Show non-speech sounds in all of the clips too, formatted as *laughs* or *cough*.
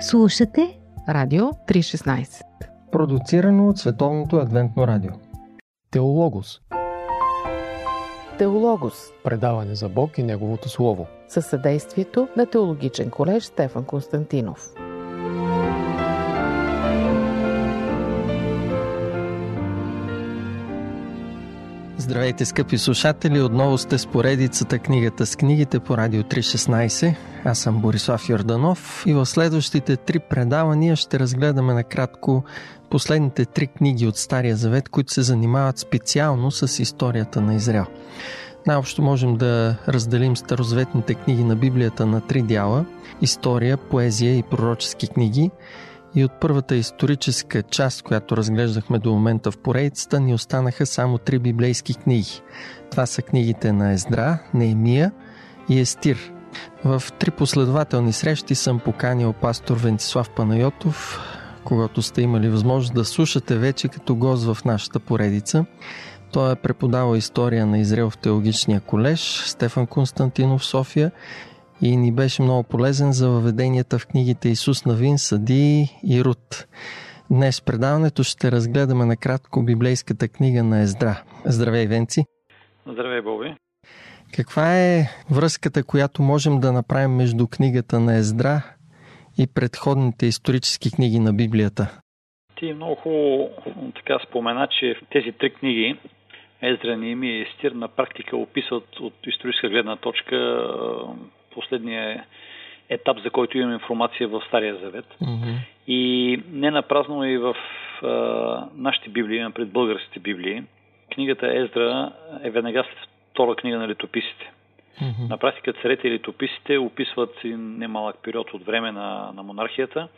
Слушате Радио 316 Продуцирано от Световното адвентно радио. Теологос. Теологос. Предаване за Бог и Неговото Слово. Със съдействието на Теологичен колеж Стефан Константинов. Здравейте, скъпи слушатели! Отново сте с поредицата книгата с книгите по Радио 316. Аз съм Борислав Йорданов и в следващите три предавания ще разгледаме накратко последните три книги от Стария Завет, които се занимават специално с историята на Израел. Най-общо можем да разделим старозаветните книги на Библията на три дяла – история, поезия и пророчески книги – и от първата историческа част, която разглеждахме до момента в поредицата, ни останаха само три библейски книги. Това са книгите на Ездра, Неемия и Естир. В три последователни срещи съм поканил пастор Вентислав Панайотов, когато сте имали възможност да слушате вече като гост в нашата поредица. Той е преподавал история на Израел в теологичния колеж Стефан Константинов София и ни беше много полезен за въведенията в книгите Исус Навин, Съди и Рут. Днес предаването ще разгледаме накратко библейската книга на Ездра. Здравей, Венци! Здравей, Боби! Каква е връзката, която можем да направим между книгата на Ездра и предходните исторически книги на Библията? Ти много хубаво така спомена, че в тези три книги Ездра, Ними и Естир на практика описват от историческа гледна точка последния етап, за който имам информация в Стария Завет. Mm-hmm. И не напразно и в а, нашите библии, пред българските библии, книгата Ездра е веднага след втора книга на летописите. Mm-hmm. На практика царете и летописите описват немалък период от време на, на монархията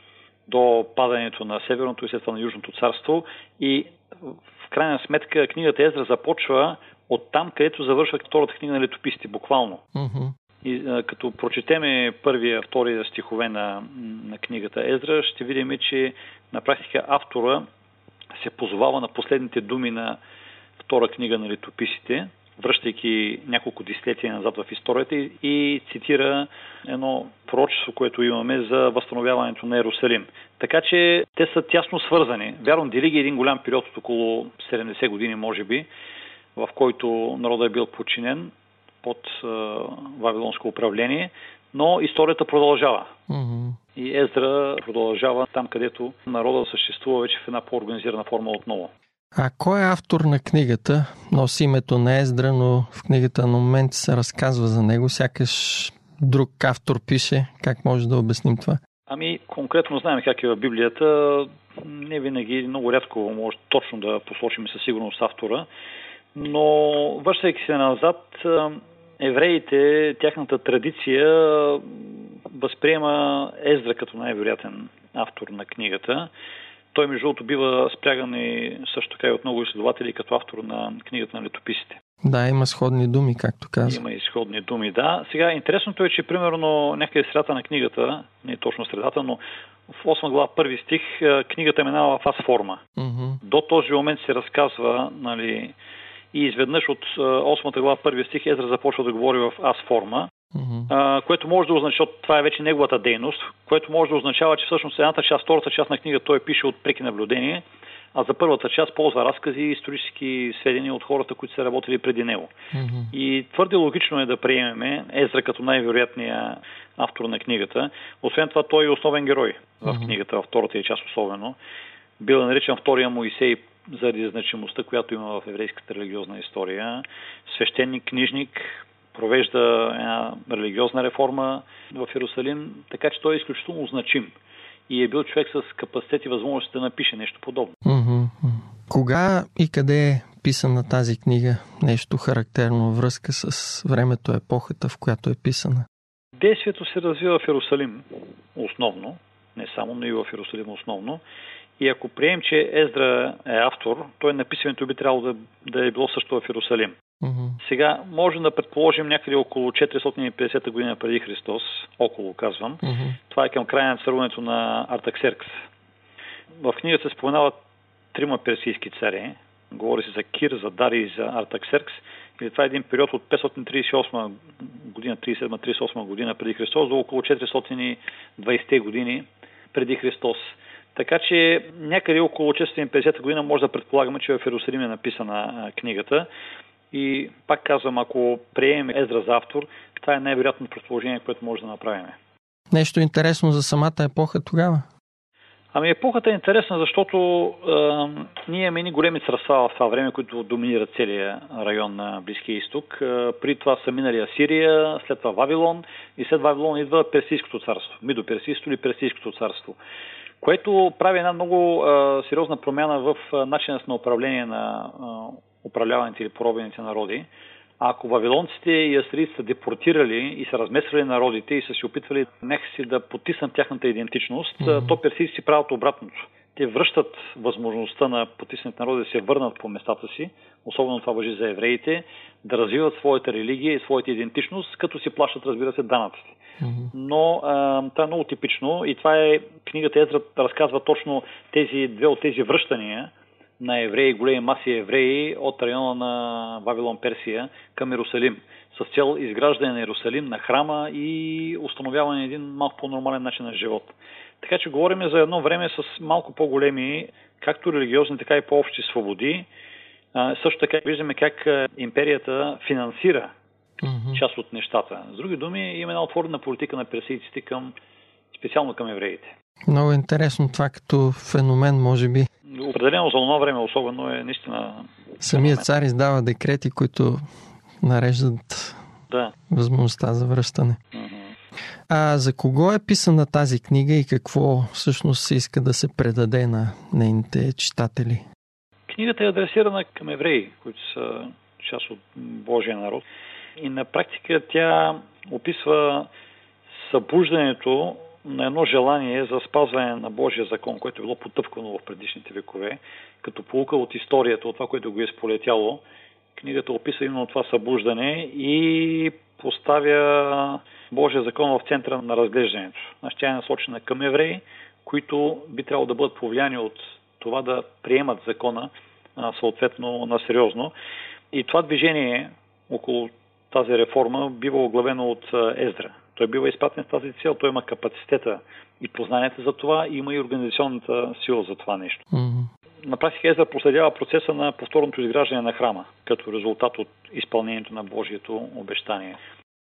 до падането на Северното и след това на Южното царство и в крайна сметка книгата Ездра започва от там, където завършва втората книга на летописите, буквално. Mm-hmm. И а, като прочетеме първия, втория стихове на, на книгата Ездра, ще видим, че на практика автора се позовава на последните думи на втора книга на летописите, връщайки няколко десетилетия назад в историята и, и цитира едно пророчество, което имаме за възстановяването на Иерусалим. Така че те са тясно свързани. Вярвам, дели ги един голям период от около 70 години, може би, в който народът е бил подчинен под Вавилонско управление, но историята продължава. Mm-hmm. И Ездра продължава там, където народът съществува вече в една по-организирана форма отново. А кой е автор на книгата? Носи името на Ездра, но в книгата на момент се разказва за него. Сякаш друг автор пише. Как може да обясним това? Ами, конкретно знаем как е в Библията. Не винаги, много рядко може точно да посочим със сигурност автора. Но, връщайки се назад, евреите, тяхната традиция възприема Ездра като най-вероятен автор на книгата. Той, между другото, бива спряган и също така и от много изследователи като автор на книгата на летописите. Да, има сходни думи, както каза. Има и сходни думи, да. Сега, интересното е, че примерно някъде средата на книгата, не точно средата, но в 8 глава, първи стих, книгата минава в аз форма. Mm-hmm. До този момент се разказва, нали, и изведнъж от 8 глава, първи стих, Езра започва да говори в аз форма, а, което може да означава, това е вече неговата дейност, което може да означава, че всъщност едната част, втората част на книга той пише от преки наблюдение, а за първата част ползва разкази и исторически сведения от хората, които са работили преди него. Mm-hmm. И твърде логично е да приемеме Езра като най-вероятния автор на книгата. Освен това, той е основен герой в Mm-hmm. книгата, във втората и част особено. Бил е наричан втория Моисей заради значимостта, която има в еврейската религиозна история. Свещеник, книжник, провежда една религиозна реформа в Иерусалим, така че той е изключително значим и е бил човек с капацитет и възможност да напише нещо подобно. Mm-hmm. Кога и къде е писана тази книга? Нещо характерно връзка с времето, епохата, в която е писана? Действието се развива в Иерусалим основно, не само, но и в Иерусалим основно. И ако прием, че Ездра е автор, той написването би трябвало да, да е било също в Иерусалим. Mm-hmm. Сега можем да предположим някъде около 450 година преди Христос, около казвам. Mm-hmm. Това е към края на царуването на Артаксеркс. В книгата се споменават трима персийски царе. Говори се за Кир, за Дари и за Артаксеркс. И това е един период от 538 година, 37-38 година преди Христос до около 420 години преди Христос. Така че някъде около 450 година може да предполагаме, че в Иерусалим е написана книгата. И пак казвам, ако приемем Ездра за автор, това е най-вероятно предположение, което може да направим. Нещо интересно за самата епоха тогава? Ами епохата е интересна, защото е, ние имаме ни големи царства в това време, които доминират целия район на Близкия изток. Е, при това са минали Асирия, след това Вавилон и след Вавилон идва Персийското царство, Мидоперсийското или Персийското царство, което прави една много е, сериозна промяна в начина на управление на е, управляваните или поробените народи. Ако вавилонците и асирийците са депортирали и са размесвали народите и са се опитвали някакси да потиснат тяхната идентичност, mm-hmm. то персийци правят обратното. Те връщат възможността на потиснат народи да се върнат по местата си, особено това въжи за евреите, да развиват своята религия и своята идентичност, като си плащат, разбира се, данъците. Mm-hmm. Но а, това е много типично и това е, книгата Езра разказва точно тези две от тези връщания, на евреи, големи маси евреи от района на Вавилон, Персия към Иерусалим с цел изграждане на Иерусалим, на храма и установяване на един малко по-нормален начин на живот. Така че говорим за едно време с малко по-големи, както религиозни, така и по-общи свободи. А, също така виждаме как империята финансира mm-hmm. част от нещата. С други думи, има една отворена политика на персийците към, специално към евреите. Много интересно това като феномен, може би. Определено за това време особено е наистина... Самият цар издава декрети, които нареждат да. възможността за връщане. А за кого е писана тази книга и какво всъщност се иска да се предаде на нейните читатели? Книгата е адресирана към евреи, които са част от Божия народ. И на практика тя описва събуждането на едно желание за спазване на Божия закон, което е било потъпкано в предишните векове, като полука от историята, от това, което го е сполетяло. Книгата описва именно това събуждане и поставя Божия закон в центъра на разглеждането. Значи тя е насочена към евреи, които би трябвало да бъдат повлияни от това да приемат закона съответно на сериозно. И това движение около тази реформа бива оглавено от Ездра. Той бива изпратен с тази цел, той има капацитета и познанията за това, и има и организационната сила за това нещо. Mm-hmm. На практика Езра проследява процеса на повторното изграждане на храма, като резултат от изпълнението на Божието обещание.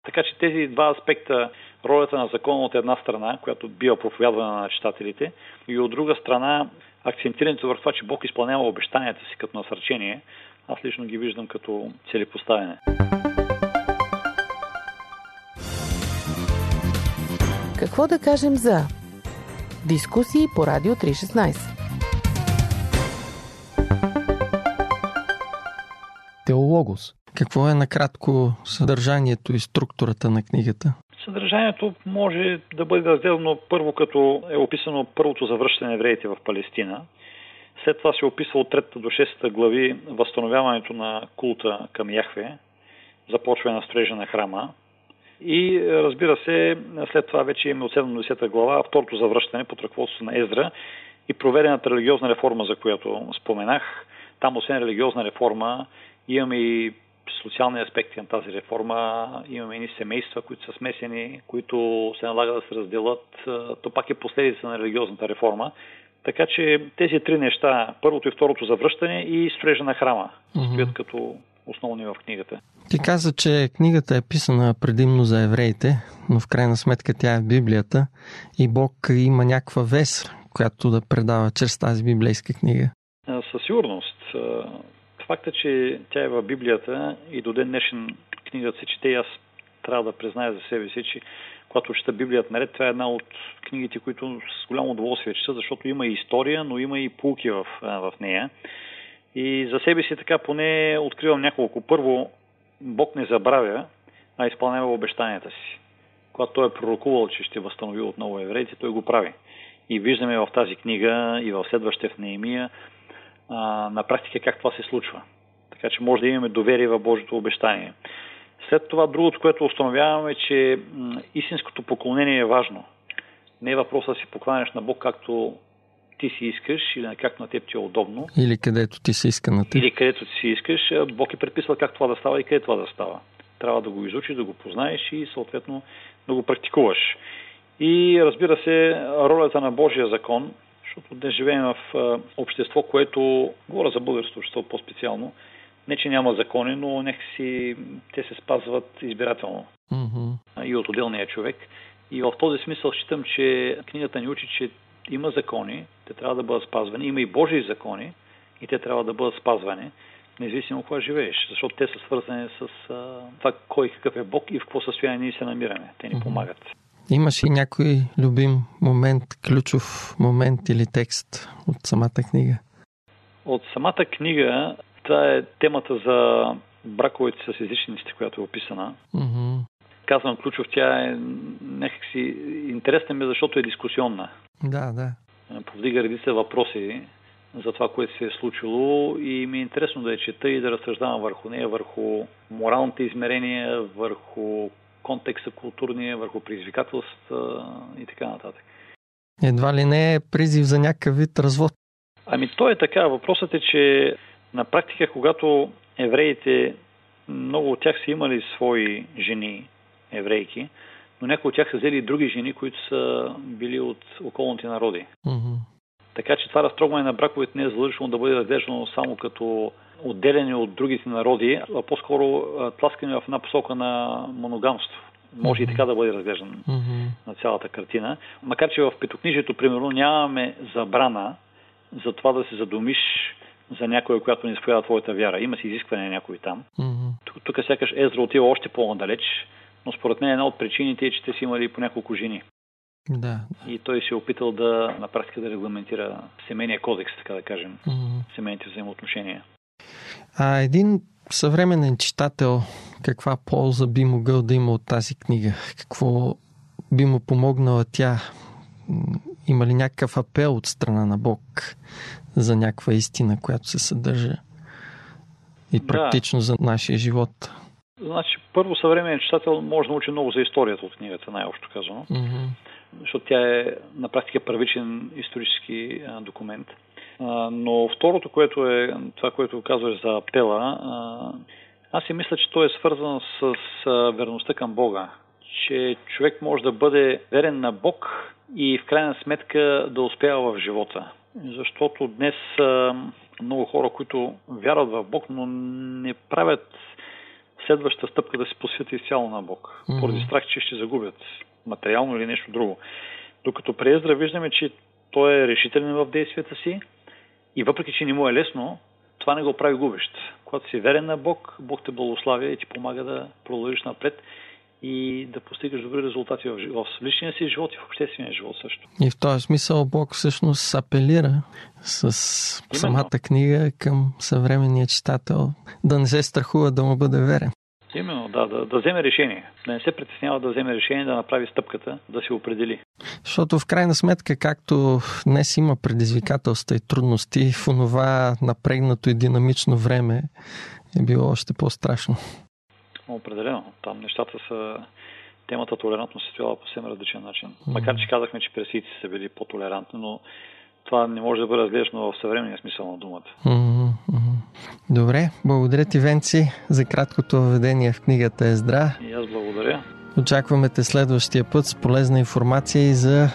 Така че тези два аспекта, ролята на закона от една страна, която бива проповядвана на читателите, и от друга страна акцентирането върху това, че Бог изпълнява обещанията си като насърчение, аз лично ги виждам като целепоставяне. Какво да кажем за дискусии по Радио 316? Теологос. Какво е накратко съдържанието и структурата на книгата? Съдържанието може да бъде разделено първо като е описано първото завръщане на евреите в Палестина. След това се описва от 3 до 6 глави възстановяването на култа към Яхве, започване на строежа на храма, и разбира се, след това вече имаме от 70 глава второто завръщане под ръководството на Ездра и проведената религиозна реформа, за която споменах. Там, освен религиозна реформа, имаме и социални аспекти на тази реформа. Имаме и семейства, които са смесени, които се налага да се разделят. То пак е последица на религиозната реформа. Така че тези три неща, първото и второто завръщане и строежа на храма, стоят като основни в книгата. Ти каза, че книгата е писана предимно за евреите, но в крайна сметка тя е в Библията и Бог има някаква вес, която да предава чрез тази библейска книга. Със сигурност. Факта, че тя е в Библията и до ден днешен книгата се чете, аз трябва да призная за себе си, че когато чета Библията наред, това е една от книгите, които с голямо удоволствие чета, защото има и история, но има и пулки в, в нея. И за себе си така поне откривам няколко. Първо, Бог не забравя, а изпълнява обещанията си. Когато той е пророкувал, че ще възстанови отново евреите, той го прави. И виждаме в тази книга и в следващите в Неемия на практика как това се случва. Така че може да имаме доверие в Божието обещание. След това другото, което установяваме, е, че истинското поклонение е важно. Не е въпроса да си покланяш на Бог, както ти си искаш или на как на теб ти е удобно. Или където ти се иска на теб. Или където ти си искаш. Бог е предписал как това да става и къде това да става. Трябва да го изучиш, да го познаеш и съответно да го практикуваш. И разбира се, ролята на Божия закон, защото днес живеем в общество, което, говоря за българското общество по-специално, не че няма закони, но някакси те се спазват избирателно Mm-hmm. и от отделния човек. И в този смисъл считам, че книгата ни учи, че има закони, те трябва да бъдат спазвани, има и Божии закони и те трябва да бъдат спазвани, независимо кога живееш, защото те са свързани с а, това кой какъв е Бог и в какво състояние ние се намираме. Те ни помагат. Имаш ли някой любим момент, ключов момент или текст от самата книга? От самата книга, това е темата за браковете с езичниците, която е описана. Mm-hmm. Казвам ключов, тя е някакси интересна ми, защото е дискусионна. Да, да. повдига редица въпроси за това, което се е случило и ми е интересно да я чета и да разсъждавам върху нея, върху моралните измерения, върху контекста културния, върху предизвикателства и така нататък. Едва ли не е призив за някакъв вид развод. Ами то е така. Въпросът е, че на практика, когато евреите, много от тях са имали свои жени, еврейки, но някои от тях са взели и други жени, които са били от околните народи. Mm-hmm. Така че това разтрогване на браковете не е задължително да бъде разглеждано само като отделяне от другите народи, а по-скоро тласкане в една посока на моногамство. Може и така да бъде разглеждан Mm-hmm. на цялата картина. Макар, че в петокнижието, примерно, нямаме забрана за това да се задумиш за някоя, която не изповяда твоята вяра. Има си изискване някой там. Mm-hmm. Тук, тук сякаш Езра отива още по-надалеч, но според мен една от причините е, че те си имали по няколко жени. Да. И той се е опитал да на практика да регламентира семейния кодекс, така да кажем, Mm-hmm. семейните взаимоотношения. А един съвременен читател, каква полза би могъл да има от тази книга? Какво би му помогнала тя? Има ли някакъв апел от страна на Бог за някаква истина, която се съдържа и Да. практично за нашия живот? Значи, първо съвременен читател може да научи много за историята от книгата, най-общо казано, Мгм. защото тя е на практика първичен исторически а, документ. А, но второто, което е това, което казваш за апела, а, аз си мисля, че то е свързано с, с а, верността към Бога. Че човек може да бъде верен на Бог и в крайна сметка да успява в живота. Защото днес а, много хора, които вярват в Бог, но не правят следващата стъпка да се посветят изцяло на Бог, Мгм. поради страх, че ще загубят материално или нещо друго. Докато при Ездра виждаме, че той е решителен в действията си и въпреки, че не му е лесно, това не го прави губещ. Когато си верен на Бог, Бог те благославя и ти помага да продължиш напред и да постигаш добри резултати в, в личния си живот и в обществения живот също. И в този смисъл Бог всъщност апелира с самата книга към съвременния читател да не се страхува да му бъде верен. Именно, да, да, да вземе решение. Да не се притеснява да вземе решение, да направи стъпката, да се определи. Защото в крайна сметка, както днес има предизвикателства и трудности, в онова напрегнато и динамично време е било още по-страшно. Определено. Там нещата са... Темата толерантност се стояла по съвсем различен начин. Макар, че казахме, че персийци са били по-толерантни, но това не може да бъде разглеждано в съвременния смисъл на думата. Добре, благодаря ти, Венци, за краткото въведение в книгата Ездра. И аз благодаря. Очакваме те следващия път с полезна информация и за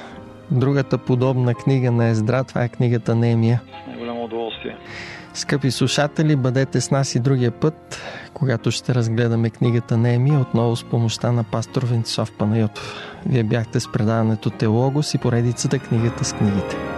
другата подобна книга на Ездра. Това е книгата Немия. С най-голямо удоволствие. Скъпи слушатели, бъдете с нас и другия път, когато ще разгледаме книгата Неемия, отново с помощта на пастор Венцислав Панайотов. Вие бяхте с предаването Теологос и поредицата книгата с книгите.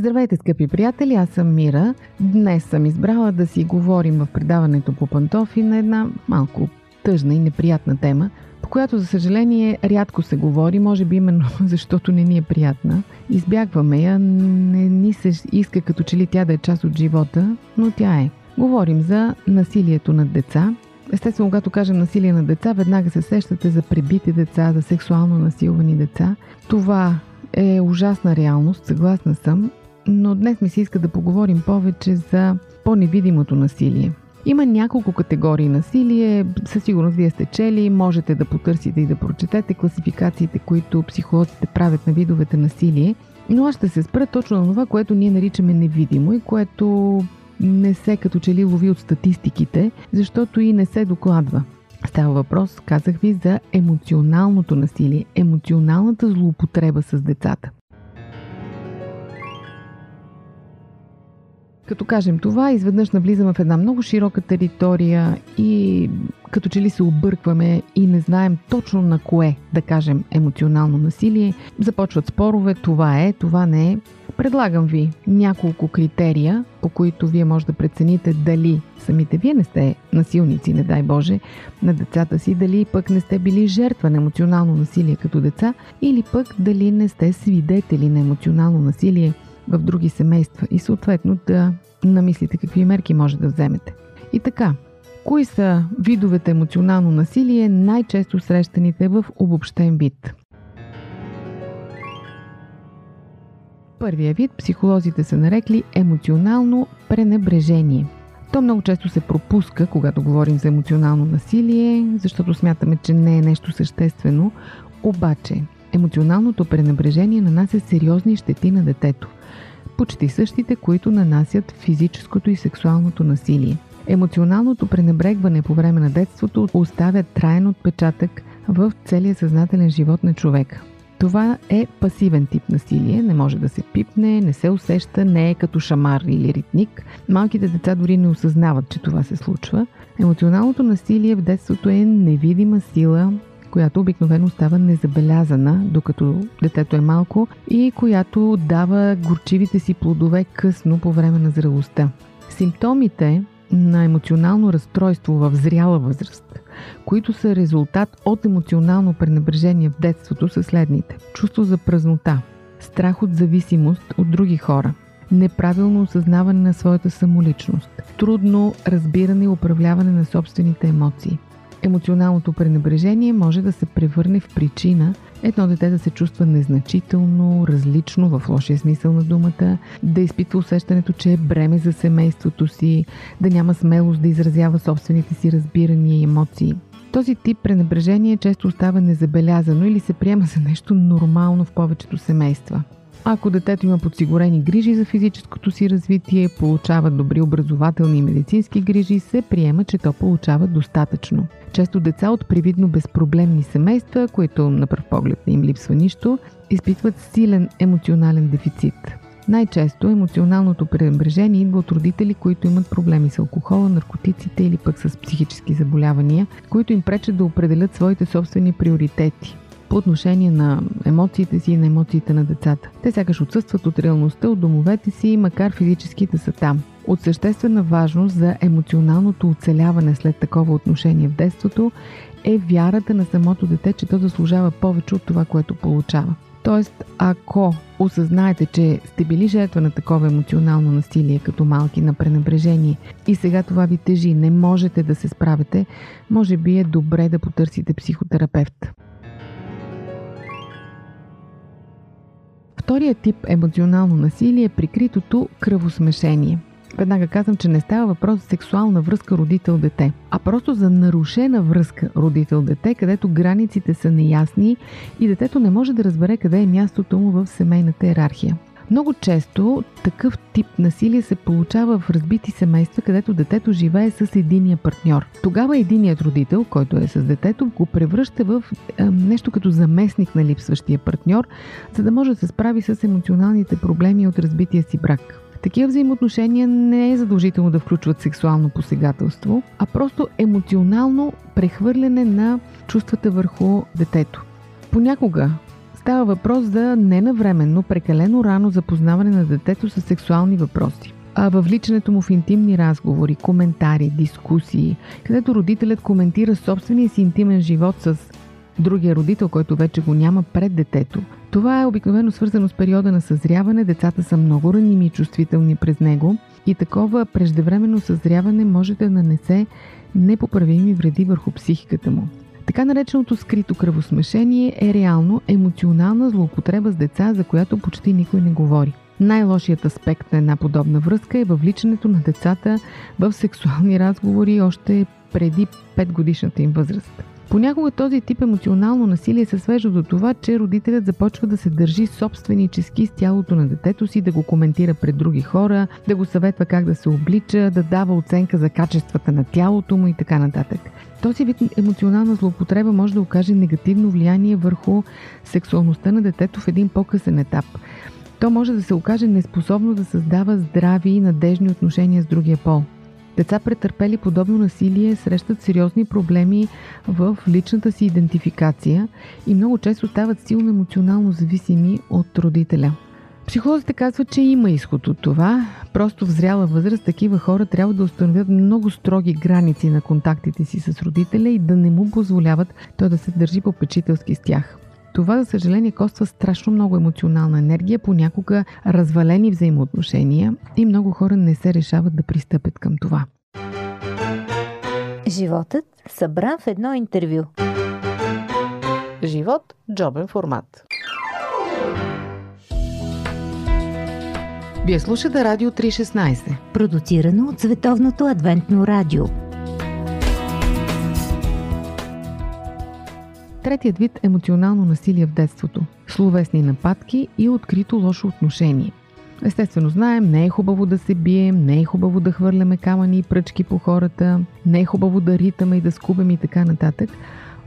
Здравейте, скъпи приятели, аз съм Мира. Днес съм избрала да си говорим в предаването по пантофи на една малко тъжна и неприятна тема, по която, за съжаление, рядко се говори, може би именно *laughs* защото не ни е приятна. Избягваме я, не ни се иска като че ли тя да е част от живота, но тя е. Говорим за насилието над деца. Естествено, когато кажем насилие на деца, веднага се сещате за пребити деца, за сексуално насилвани деца. Това е ужасна реалност, съгласна съм, но днес ми се иска да поговорим повече за по-невидимото насилие. Има няколко категории насилие, със сигурност вие сте чели, можете да потърсите и да прочетете класификациите, които психолозите правят на видовете насилие, но аз ще се спра точно на това, което ние наричаме невидимо и което не се като че ли лови от статистиките, защото и не се докладва. Става въпрос, казах ви, за емоционалното насилие, емоционалната злоупотреба с децата. Като кажем това, изведнъж навлизаме в една много широка територия и като че ли се объркваме и не знаем точно на кое да кажем емоционално насилие. Започват спорове, това е, това не е. Предлагам ви няколко критерия, по които вие може да прецените дали самите вие не сте насилници, не дай Боже, на децата си, дали пък не сте били жертва на емоционално насилие като деца, или пък дали не сте свидетели на емоционално насилие в други семейства и съответно да намислите какви мерки може да вземете. И така, кои са видовете емоционално насилие най-често срещаните в обобщен вид? Първия вид психолозите са нарекли емоционално пренебрежение. То много често се пропуска, когато говорим за емоционално насилие, защото смятаме, че не е нещо съществено. Обаче, емоционалното пренебрежение нанася сериозни щети на детето – почти същите, които нанасят физическото и сексуалното насилие. Емоционалното пренебрегване по време на детството оставя траен отпечатък в целия съзнателен живот на човека. Това е пасивен тип насилие, не може да се пипне, не се усеща, не е като шамар или ритник. Малките деца дори не осъзнават, че това се случва. Емоционалното насилие в детството е невидима сила, която обикновено става незабелязана, докато детето е малко и която дава горчивите си плодове късно по време на зрелостта. Симптомите на емоционално разстройство в зряла възраст, които са резултат от емоционално пренебрежение в детството, са следните. Чувство за празнота, страх от зависимост от други хора, неправилно осъзнаване на своята самоличност, трудно разбиране и управляване на собствените емоции – Емоционалното пренебрежение може да се превърне в причина едно дете да се чувства незначително, различно в лошия смисъл на думата, да изпитва усещането, че е бреме за семейството си, да няма смелост да изразява собствените си разбирания и емоции. Този тип пренебрежение често остава незабелязано или се приема за нещо нормално в повечето семейства. Ако детето има подсигурени грижи за физическото си развитие, получава добри образователни и медицински грижи, се приема, че то получава достатъчно. Често деца от привидно безпроблемни семейства, които на пръв поглед не им липсва нищо, изпитват силен емоционален дефицит. Най-често емоционалното пренебрежение идва от родители, които имат проблеми с алкохола, наркотиците или пък с психически заболявания, които им пречат да определят своите собствени приоритети по отношение на емоциите си и на емоциите на децата. Те сякаш отсъстват от реалността, от домовете си, макар физически да са там. От съществена важност за емоционалното оцеляване след такова отношение в детството е вярата на самото дете, че то заслужава повече от това, което получава. Тоест, ако осъзнаете, че сте били жертва на такова емоционално насилие като малки на пренебрежение и сега това ви тежи, не можете да се справите, може би е добре да потърсите психотерапевт. Вторият тип емоционално насилие е прикритото кръвосмешение. веднага казвам, че не става въпрос за сексуална връзка родител-дете, а просто за нарушена връзка родител-дете, където границите са неясни и детето не може да разбере къде е мястото му в семейната иерархия. Много често такъв тип насилие се получава в разбити семейства, където детето живее с единия партньор. Тогава единият родител, който е с детето, го превръща в е, нещо като заместник на липсващия партньор, за да може да се справи с емоционалните проблеми от разбития си брак. Такива взаимоотношения не е задължително да включват сексуално посегателство, а просто емоционално прехвърляне на чувствата върху детето. Понякога Става въпрос за ненавременно, прекалено рано запознаване на детето с сексуални въпроси. А въвличането му в интимни разговори, коментари, дискусии, където родителят коментира собствения си интимен живот с другия родител, който вече го няма пред детето. Това е обикновено свързано с периода на съзряване, децата са много раними и чувствителни през него и такова преждевременно съзряване може да нанесе непоправими вреди върху психиката му. Така нареченото скрито кръвосмешение е реално емоционална злоупотреба с деца, за която почти никой не говори. Най-лошият аспект на една подобна връзка е въвличането на децата в сексуални разговори още преди 5 годишната им възраст. Понякога този тип емоционално насилие се свежда до това, че родителят започва да се държи собственически с тялото на детето си, да го коментира пред други хора, да го съветва как да се облича, да дава оценка за качествата на тялото му и така нататък. Този вид емоционална злоупотреба може да окаже негативно влияние върху сексуалността на детето в един по-късен етап. То може да се окаже неспособно да създава здрави и надежни отношения с другия пол. Деца, претърпели подобно насилие, срещат сериозни проблеми в личната си идентификация и много често стават силно емоционално зависими от родителя. Психолозите казват, че има изход от това. Просто в зряла възраст такива хора трябва да установят много строги граници на контактите си с родителя и да не му позволяват той да се държи попечителски с тях. Това, за съжаление, коства страшно много емоционална енергия, понякога развалени взаимоотношения и много хора не се решават да пристъпят към това. Животът събран в едно интервю. Живот – джобен формат. Вие слушате Радио 316. Продуцирано от Световното адвентно радио. Третият вид емоционално насилие в детството – словесни нападки и открито лошо отношение. Естествено знаем, не е хубаво да се бием, не е хубаво да хвърляме камъни и пръчки по хората, не е хубаво да ритаме и да скубем и така нататък.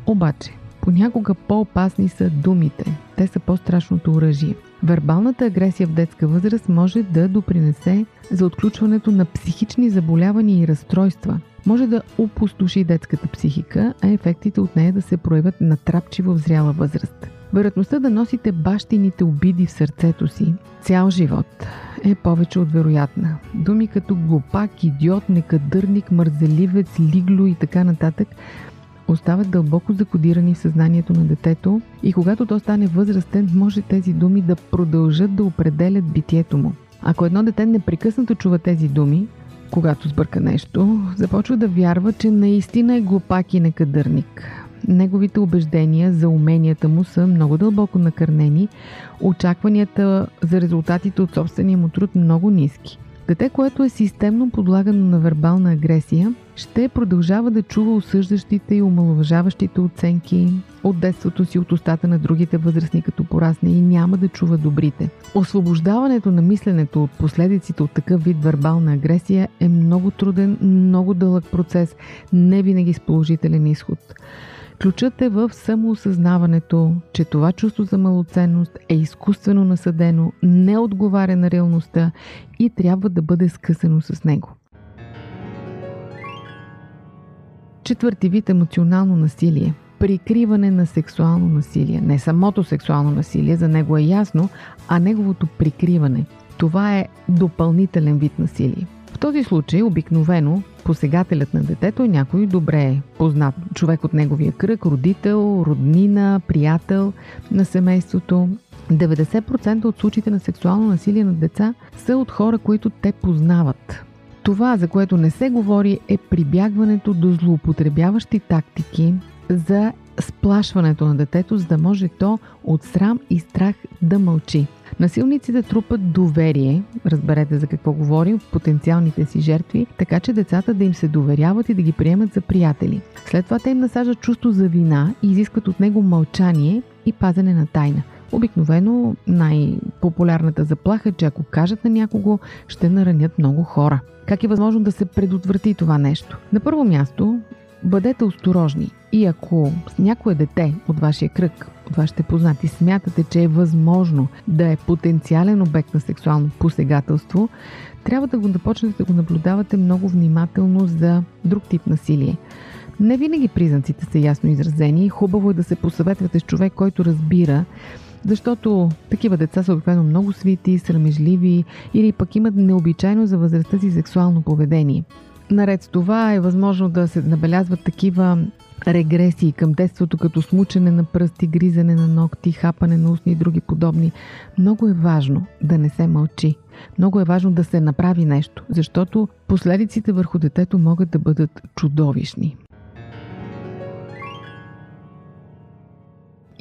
Обаче, понякога по-опасни са думите. Те са по-страшното оръжие. Вербалната агресия в детска възраст може да допринесе за отключването на психични заболявания и разстройства. Може да опустоши детската психика, а ефектите от нея да се проявят натрапчиво в зряла възраст. Вероятността да носите бащините обиди в сърцето си цял живот е повече от вероятна. Думи като глупак, идиот, некадърник, мързеливец, лигло и така нататък остават дълбоко закодирани в съзнанието на детето и когато то стане възрастен, може тези думи да продължат да определят битието му. Ако едно дете непрекъснато чува тези думи, когато сбърка нещо, започва да вярва, че наистина е глупак и некадърник. Неговите убеждения за уменията му са много дълбоко накърнени, очакванията за резултатите от собствения му труд много ниски. Дете, което е системно подлагано на вербална агресия, ще продължава да чува осъждащите и омалуважаващите оценки от детството си от устата на другите възрастни като порасне и няма да чува добрите. Освобождаването на мисленето от последиците от такъв вид вербална агресия е много труден, много дълъг процес, не винаги с положителен изход. Ключът е в самоосъзнаването, че това чувство за малоценност е изкуствено насъдено, не отговаря на реалността и трябва да бъде скъсано с него. Четвърти вид емоционално насилие – прикриване на сексуално насилие. Не самото сексуално насилие, за него е ясно, а неговото прикриване. Това е допълнителен вид насилие. В този случай обикновено посегателят на детето е някой добре познат човек от неговия кръг, родител, роднина, приятел на семейството. 90% от случаите на сексуално насилие на деца са от хора, които те познават. Това, за което не се говори, е прибягването до злоупотребяващи тактики за сплашването на детето, за да може то от срам и страх да мълчи. Насилниците трупат доверие, разберете за какво говорим, потенциалните си жертви, така че децата да им се доверяват и да ги приемат за приятели. След това те им насаждат чувство за вина и изискват от него мълчание и пазене на тайна. Обикновено най-популярната заплаха, че ако кажат на някого, ще наранят много хора. Как е възможно да се предотврати това нещо? На първо място, бъдете осторожни и ако някое дете от вашия кръг, от вашите познати, смятате, че е възможно да е потенциален обект на сексуално посегателство, трябва да го да почнете да го наблюдавате много внимателно за друг тип насилие. Не винаги признаците са ясно изразени. Хубаво е да се посъветвате с човек, който разбира защото такива деца са обикновено много свити, срамежливи или пък имат необичайно за възрастта си сексуално поведение. Наред с това е възможно да се набелязват такива регресии към детството, като смучене на пръсти, гризане на ногти, хапане на устни и други подобни. Много е важно да не се мълчи. Много е важно да се направи нещо, защото последиците върху детето могат да бъдат чудовищни.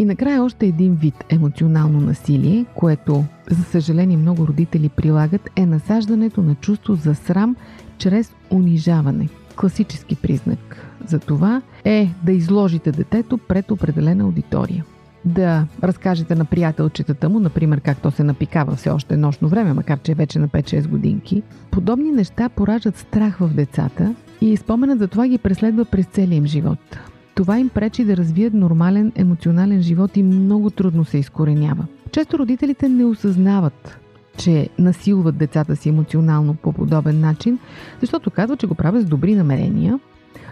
И накрая още един вид емоционално насилие, което, за съжаление, много родители прилагат, е насаждането на чувство за срам чрез унижаване. Класически признак за това е да изложите детето пред определена аудитория. Да разкажете на приятелчетата му, например, как то се напикава все още нощно време, макар че е вече на 5-6 годинки. Подобни неща поражат страх в децата и споменът за това ги преследва през целия им живот. Това им пречи да развият нормален емоционален живот и много трудно се изкоренява. Често родителите не осъзнават че насилват децата си емоционално по подобен начин, защото казват, че го правят с добри намерения,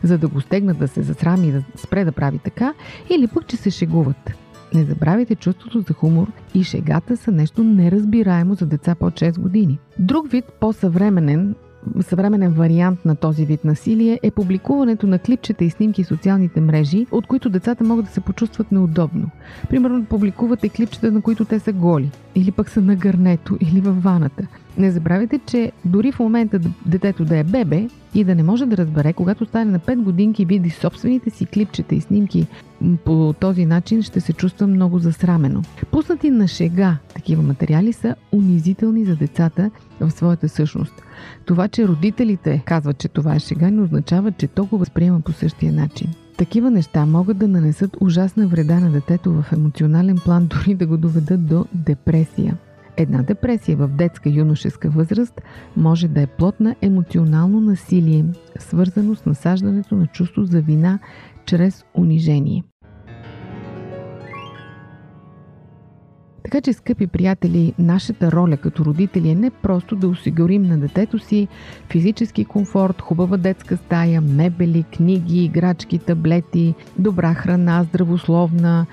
за да го стегнат да се засрами и да спре да прави така, или пък, че се шегуват. Не забравяйте чувството за хумор и шегата са нещо неразбираемо за деца под 6 години. Друг вид по-съвременен съвременен вариант на този вид насилие е публикуването на клипчета и снимки в социалните мрежи, от които децата могат да се почувстват неудобно. Примерно публикувате клипчета, на които те са голи, или пък са на гърнето, или във ваната. Не забравяйте, че дори в момента детето да е бебе и да не може да разбере, когато стане на 5 годинки и види собствените си клипчета и снимки по този начин, ще се чувства много засрамено. Пуснати на шега такива материали са унизителни за децата в своята същност. Това, че родителите казват, че това е шега, не означава, че то го възприема по същия начин. Такива неща могат да нанесат ужасна вреда на детето в емоционален план, *laughs* дори да го доведат до депресия. Една депресия в детска юношеска възраст може да е плод на емоционално насилие, свързано с насаждането на чувство за вина чрез унижение. Така че, скъпи приятели, нашата роля като родители е не просто да осигурим на детето си физически комфорт, хубава детска стая, мебели, книги, играчки, таблети, добра храна, здравословна,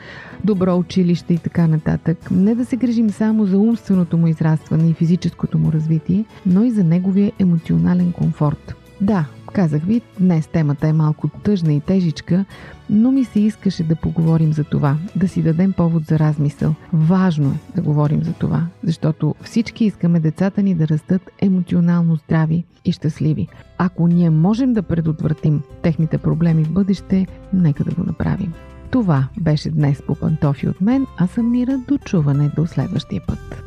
добро училище и така нататък. Не да се грижим само за умственото му израстване и физическото му развитие, но и за неговия емоционален комфорт. Да, казах ви, днес темата е малко тъжна и тежичка, но ми се искаше да поговорим за това, да си дадем повод за размисъл. Важно е да говорим за това, защото всички искаме децата ни да растат емоционално здрави и щастливи. Ако ние можем да предотвратим техните проблеми в бъдеще, нека да го направим. Това беше днес по пантофи от мен, а съм Мира до чуване до следващия път.